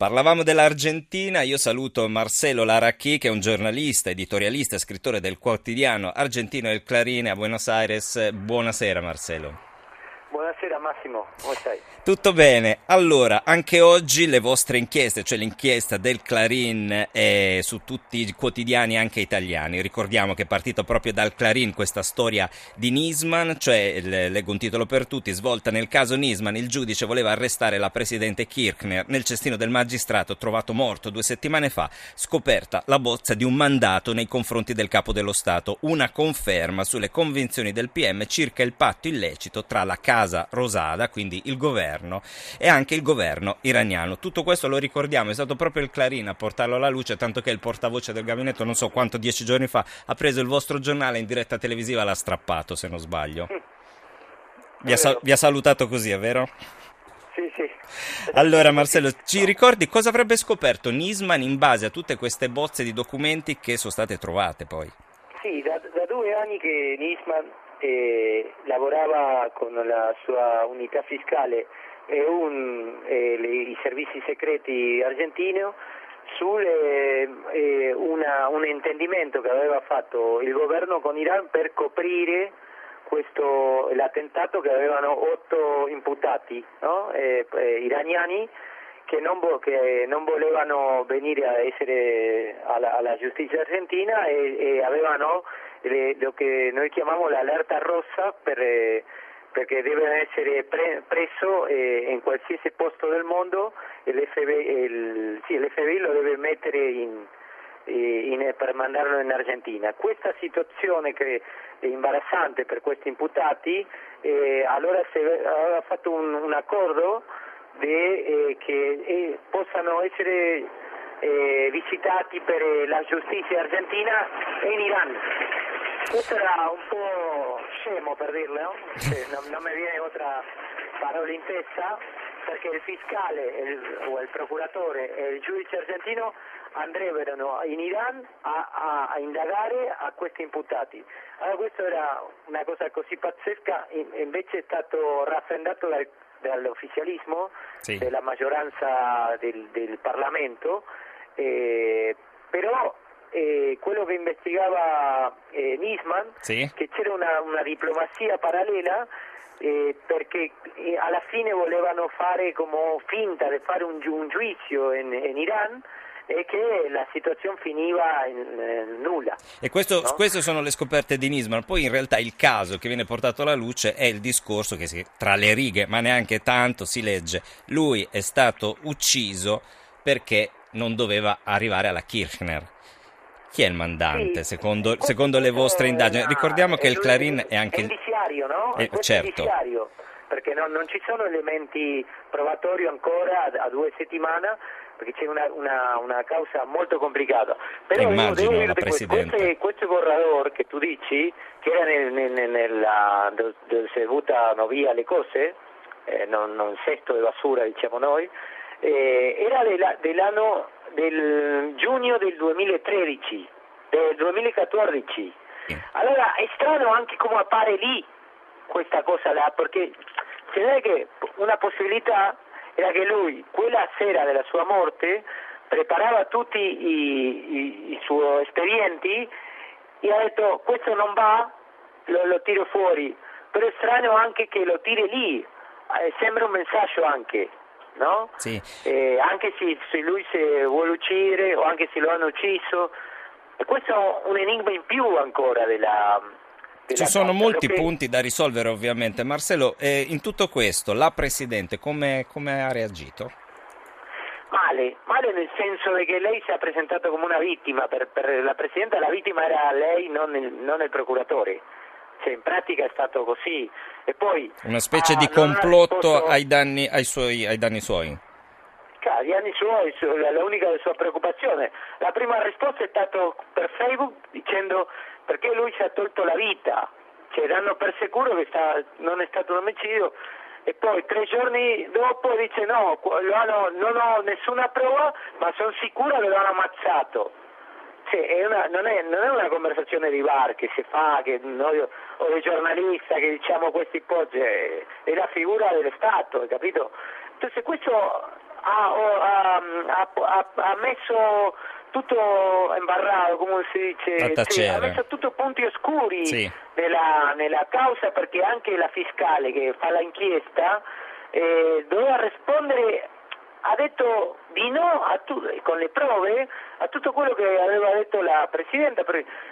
Parlavamo dell'Argentina, io saluto Marcelo Laracchi che è un giornalista, editorialista scrittore del quotidiano argentino El Clarín a Buenos Aires. Buonasera Marcelo. Massimo, come stai? Tutto bene. Allora, anche oggi le vostre inchieste, cioè l'inchiesta del Clarin è su tutti i quotidiani anche italiani. Ricordiamo che è partito proprio dal Clarin questa storia di Nisman, cioè leggo un titolo per tutti, svolta nel caso Nisman, il giudice voleva arrestare la presidente Kirchner nel cestino del magistrato trovato morto due settimane fa, scoperta la bozza di un mandato nei confronti del capo dello Stato, una conferma sulle convinzioni del PM circa il patto illecito tra la Casa Rosada, quindi il governo governo e anche il governo iraniano. Tutto questo lo ricordiamo, è stato proprio il Clarin a portarlo alla luce, tanto che il portavoce del gabinetto, non so quanto, dieci giorni fa, ha preso il vostro giornale in diretta televisiva e l'ha strappato, se non sbaglio. Vi ha, sal- vi ha salutato così, è vero? Sì, sì. Allora Marcello, ci ricordi cosa avrebbe scoperto Nisman in base a tutte queste bozze di documenti che sono state trovate poi? Sì, da, da due anni che Nisman eh, lavorava con la sua unità fiscale e un, i servizi segreti argentini su un intendimento che aveva fatto il governo con Iran per coprire questo, l'attentato che avevano otto imputati no? Eh, eh, iraniani che non, che non, volevano venire a essere alla, alla giustizia argentina e, e avevano lo che noi chiamiamo l'allerta rossa per, eh, perché deve essere pre, preso eh, in qualsiasi posto del mondo e l'FBI, il, sì, l'FBI lo deve mettere in, in, per mandarlo in Argentina. Questa situazione che è imbarazzante per questi imputati, eh, allora si aveva fatto un, un accordo de, eh, che eh, possano essere eh, visitati per la giustizia argentina in Iran. Questo era un po' scemo per dirlo, no? non, non mi viene altra parola in testa, perché il fiscale il, o il procuratore e il giudice argentino andrebbero in Iran a, a, a, indagare a questi imputati. Allora questa era una cosa così pazzesca, invece è stato raffreddato dal, dall'ufficialismo sì. della maggioranza del, del Parlamento, eh, però eh, quello che investigava eh, Nisman, sì. che c'era una, una diplomazia parallela eh, perché eh, alla fine volevano fare come finta di fare un, un giudizio in, in, Iran e che la situazione finiva in, in nulla. E questo, no? queste sono le scoperte di Nisman, poi in realtà il caso che viene portato alla luce è il discorso che si, tra le righe, ma neanche tanto, si legge, lui è stato ucciso perché non doveva arrivare alla Kirchner chi è il mandante sì, secondo, secondo, le vostre indagini? Ricordiamo che il Clarin è anche... È indiziario, no? Eh, certo. È indiziario, perché non, non, ci sono elementi probatori ancora a, a due settimane perché c'è una, una, una, causa molto complicata. Però Immagino, devo la Presidente. Questo, questo borrador che tu dici, che era nel, nel, nella, dove si buttano via le cose, eh, non, non cesto di basura diciamo noi, eh, era della, dell'anno del giugno del 2013, del 2014. Allora è strano anche come appare lì questa cosa là, perché si vede che una possibilità era che lui, quella sera della sua morte, preparava tutti i, i, i suoi espedienti e ha detto questo non va, lo, lo tiro fuori. Però è strano anche che lo tiri lì, eh, sembra un messaggio anche no? Sì. Eh, anche se, se, lui si vuole uccidere o anche se lo hanno ucciso. E questo è un enigma in più ancora della... Ci sono molti punti da risolvere ovviamente. Marcello, eh, in tutto questo la Presidente come, come ha reagito? Male, male nel senso che lei si è presentata come una vittima, per, per la Presidente la vittima era lei, non il, non il procuratore cioè in pratica è stato così. E poi, Una specie ah, di complotto risposto... ai, danni, ai, suoi, ai danni suoi. Agli anni suoi, l'unica sua preoccupazione. La prima risposta è stata per Facebook dicendo perché lui si è tolto la vita, cioè danno per sicuro che sta, non è stato un omicidio e poi tre giorni dopo dice no, hanno, non ho nessuna prova ma sono sicura che lo hanno ammazzato. Cioè, è una, non, è, non, è, una conversazione di bar che si fa, che noi, o dei giornalisti che diciamo queste ipotesi, è, è la figura dello Stato, capito? Entonces questo ha, ha, ha, ha messo tutto imbarrato, come si dice, sì, ha messo tutto punti oscuri sì. nella, nella, causa perché anche la fiscale che fa l'inchiesta eh, doveva rispondere, ha detto di no tu, con le prove a tutto quello che aveva detto la Presidente,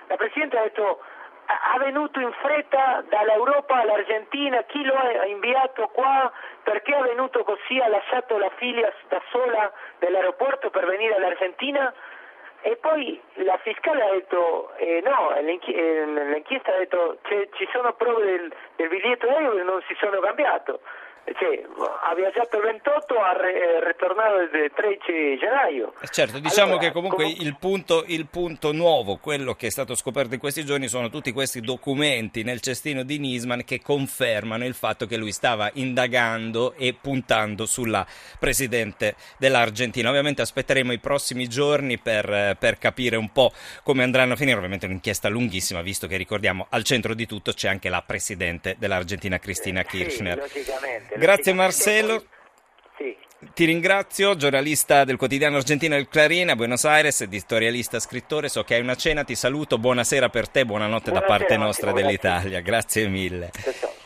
la Presidente ha detto ha venuto in fretta dall'Europa all'Argentina, chi lo ha inviato qua, perché è venuto così, ha lasciato la figlia da sola dell'aeroporto per venire all'Argentina? E poi la fiscale ha detto, eh, no, l'inchiesta ha detto ci sono prove del, del biglietto aereo che non si sono cambiato. Cioè, ha viaggiato il 28, ha re, ritornato il 13 gennaio. Eh, certo, diciamo allora, che comunque com- il, punto, il, punto, nuovo, quello che è stato scoperto in questi giorni, sono tutti questi documenti nel cestino di Nisman che confermano il fatto che lui stava indagando e puntando sulla Presidente dell'Argentina. Ovviamente aspetteremo i prossimi giorni per, per capire un po' come andranno a finire. Ovviamente un'inchiesta lunghissima, visto che ricordiamo al centro di tutto c'è anche la Presidente dell'Argentina, Cristina Kirchner. Sì, logicamente. Grazie Marcello. Sì. Ti ringrazio, giornalista del quotidiano argentino El Clarín a Buenos Aires, editorialista, scrittore. So che hai una cena, ti saluto, buonasera per te, buonanotte Buonasera, da parte nostra dell'Italia. Grazie mille. Ciao.